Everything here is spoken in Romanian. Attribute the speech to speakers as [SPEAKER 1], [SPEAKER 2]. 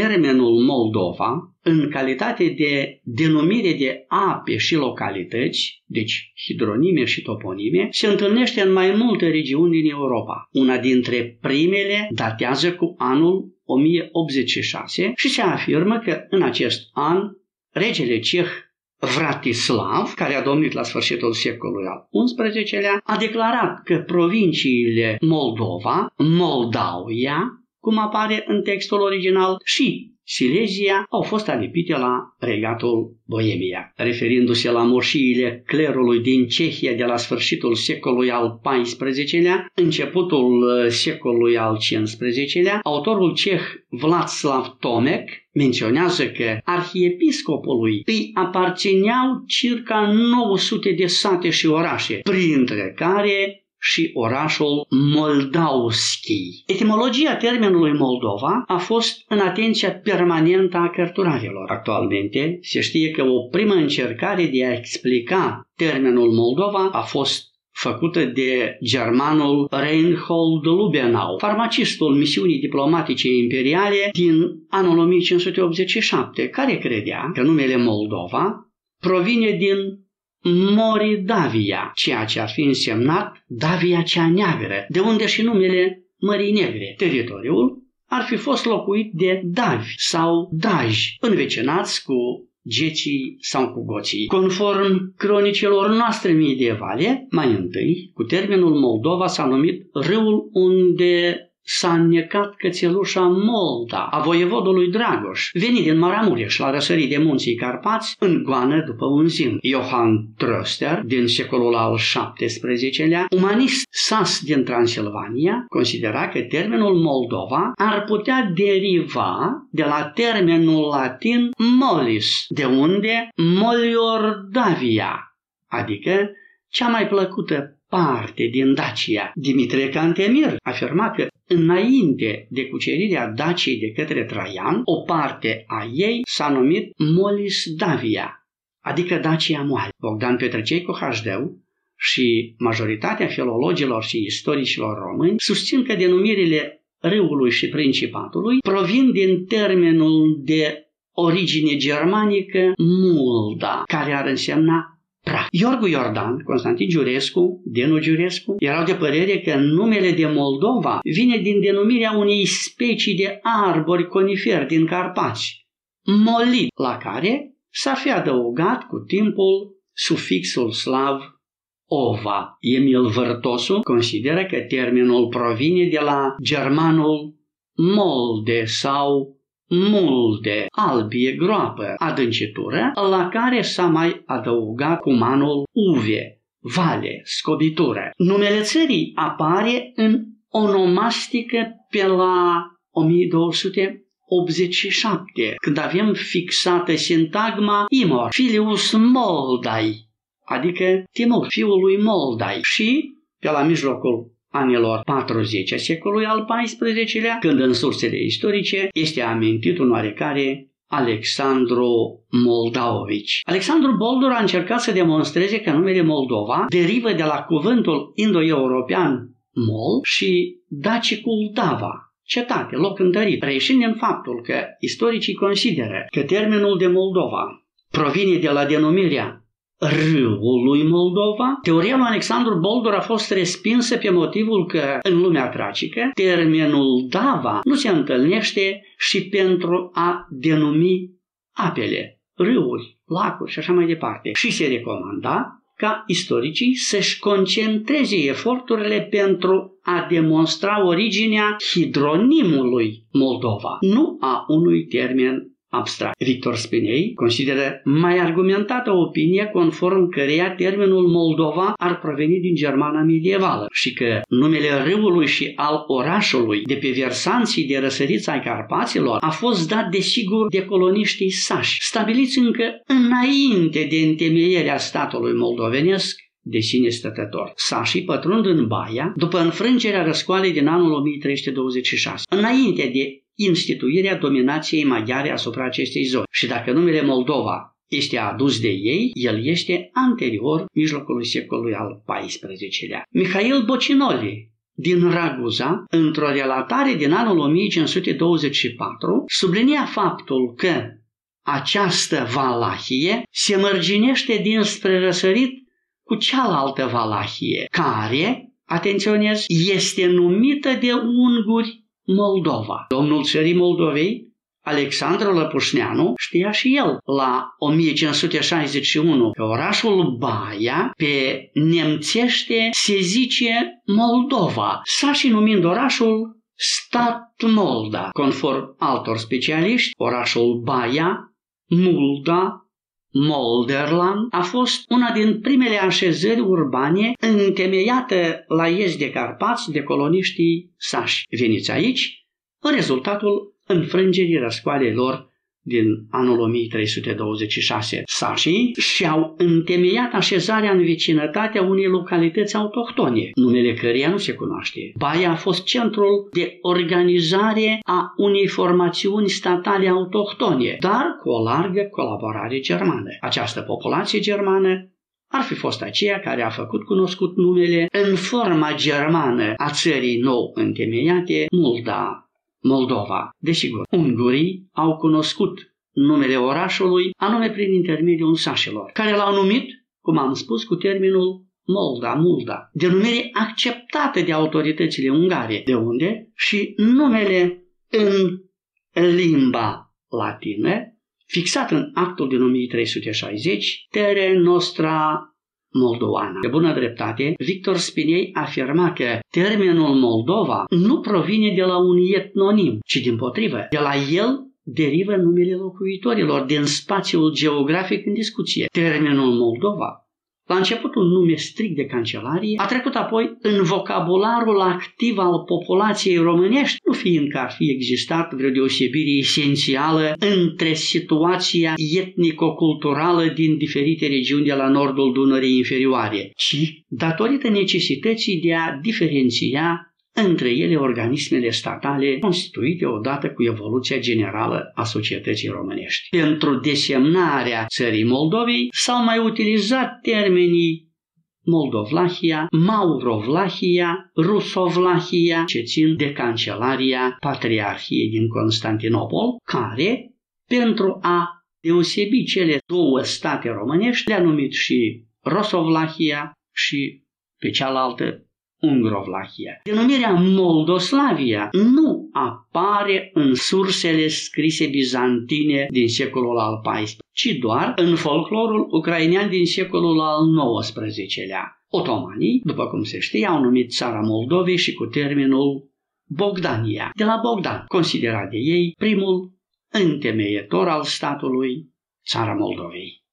[SPEAKER 1] termenul Moldova, în calitate de denumire de ape și localități, deci hidronime și toponime, se întâlnește în mai multe regiuni din Europa. Una dintre primele datează cu anul 1086 și se afirmă că în acest an regele ceh Vratislav, care a domnit la sfârșitul secolului al XI-lea, a declarat că provinciile Moldova, Moldavia, cum apare în textul original, și Silezia au fost alipite la regatul Boemia. Referindu-se la moșiile clerului din Cehia de la sfârșitul secolului al XIV-lea, începutul uh, secolului al XV-lea, autorul ceh Vladislav Tomek menționează că arhiepiscopului îi aparțineau circa 900 de sate și orașe, printre care și orașul Moldauski. Etimologia termenului Moldova a fost în atenția permanentă a cărturarilor. Actualmente se știe că o primă încercare de a explica termenul Moldova a fost făcută de germanul Reinhold Lubenau, farmacistul misiunii diplomatice imperiale din anul 1587, care credea că numele Moldova provine din Moridavia, ceea ce ar fi însemnat Davia cea neagră, de unde și numele Mării Negre. Teritoriul ar fi fost locuit de davi sau daji, învecinați cu gecii sau cu goții. Conform cronicilor noastre medievale, mai întâi, cu termenul Moldova s-a numit râul unde s-a înnecat cățelușa Molda a voievodului Dragoș, venit din Maramureș la răsării de munții Carpați, în goană după un zim. Johann Tröster, din secolul al XVII-lea, umanist sas din Transilvania, considera că termenul Moldova ar putea deriva de la termenul latin molis, de unde Moliordavia, adică cea mai plăcută parte din Dacia. Dimitrie Cantemir afirma că înainte de cucerirea Daciei de către Traian, o parte a ei s-a numit Molis Davia, adică Dacia Moale. Bogdan Petrecei cu hd și majoritatea filologilor și istoricilor români susțin că denumirile râului și principatului provin din termenul de origine germanică mulda, care ar însemna praf. Iorgu Iordan, Constantin Giurescu, Denu Giurescu, erau de părere că numele de Moldova vine din denumirea unei specii de arbori coniferi din Carpați, molit, la care s-ar fi adăugat cu timpul sufixul slav ova. Emil Vărtosu consideră că termenul provine de la germanul molde sau mulde, albie, groapă, adâncitură, la care s-a mai adăugat cumanul uve, vale, scobitură. Numele țării apare în onomastică pe la 1287, când avem fixată sintagma Imor, filius Moldai, adică Timur, fiul lui Moldai, și pe la mijlocul anilor 40 a secolului al XIV-lea, când în sursele istorice este amintit un oarecare Alexandru Moldaovici. Alexandru Boldur a încercat să demonstreze că numele Moldova derivă de la cuvântul indo-european mol și dacicul dava, cetate, loc întărit, reișind din faptul că istoricii consideră că termenul de Moldova provine de la denumirea râului Moldova. Teoria lui Alexandru Boldur a fost respinsă pe motivul că în lumea tracică termenul Dava nu se întâlnește și pentru a denumi apele, râuri, lacuri și așa mai departe. Și se recomanda ca istoricii să-și concentreze eforturile pentru a demonstra originea hidronimului Moldova, nu a unui termen abstract. Victor Spinei consideră mai argumentată opinia conform căreia termenul Moldova ar proveni din germana medievală și că numele râului și al orașului de pe versanții de răsăriță ai Carpaților a fost dat desigur de coloniștii sași, stabiliți încă înainte de întemeierea statului moldovenesc de sine stătător. Sașii pătrund în Baia după înfrângerea răscoalei din anul 1326, înainte de instituirea dominației maghiare asupra acestei zone. Și dacă numele Moldova este adus de ei, el este anterior mijlocului secolului al XIV-lea. Mihail Bocinoli din Raguza, într-o relatare din anul 1524, sublinia faptul că această Valahie se mărginește dinspre răsărit cu cealaltă Valahie, care, atenționez, este numită de unguri Moldova. Domnul țării Moldovei, Alexandru Lăpușneanu, știa și el la 1561 că orașul Baia pe nemțește se zice Moldova, sa și numind orașul Stat Molda. Conform altor specialiști, orașul Baia, Mulda, Molderland a fost una din primele așezări urbane întemeiate la est de Carpați de coloniștii sași. Veniți aici, în rezultatul înfrângerii răscoalei lor din anul 1326. Sașii și-au întemeiat așezarea în vecinătatea unei localități autohtone, numele căreia nu se cunoaște. Baia a fost centrul de organizare a unei formațiuni statale autohtone, dar cu o largă colaborare germană. Această populație germană ar fi fost aceea care a făcut cunoscut numele în forma germană a țării nou întemeiate, Mulda, Moldova. Desigur, ungurii au cunoscut numele orașului anume prin intermediul sașilor, care l-au numit, cum am spus, cu termenul Molda, Mulda, denumire acceptată de autoritățile ungare, de unde și numele în limba latină, fixat în actul din 1360, Terre Nostra moldoană. De bună dreptate, Victor Spinei afirma că termenul Moldova nu provine de la un etnonim, ci din potrivă, de la el derivă numele locuitorilor din spațiul geografic în discuție. Termenul Moldova la început un nume strict de cancelarie, a trecut apoi în vocabularul activ al populației românești, nu fiind că ar fi existat vreo deosebire esențială între situația etnico-culturală din diferite regiuni de la nordul Dunării inferioare, ci datorită necesității de a diferenția între ele organismele statale constituite odată cu evoluția generală a societății românești. Pentru desemnarea țării Moldovei s-au mai utilizat termenii Moldovlahia, Maurovlahia, Rusovlahia, ce țin de Cancelaria Patriarhiei din Constantinopol, care, pentru a deosebi cele două state românești, le-a numit și Rosovlahia și pe cealaltă Ungrovlahia. Denumirea Moldoslavia nu apare în sursele scrise bizantine din secolul al XIV, ci doar în folclorul ucrainean din secolul al XIX-lea. Otomanii, după cum se știe, au numit țara Moldovei și cu termenul Bogdania, de la Bogdan, considerat de ei primul întemeietor al statului țara Moldovei.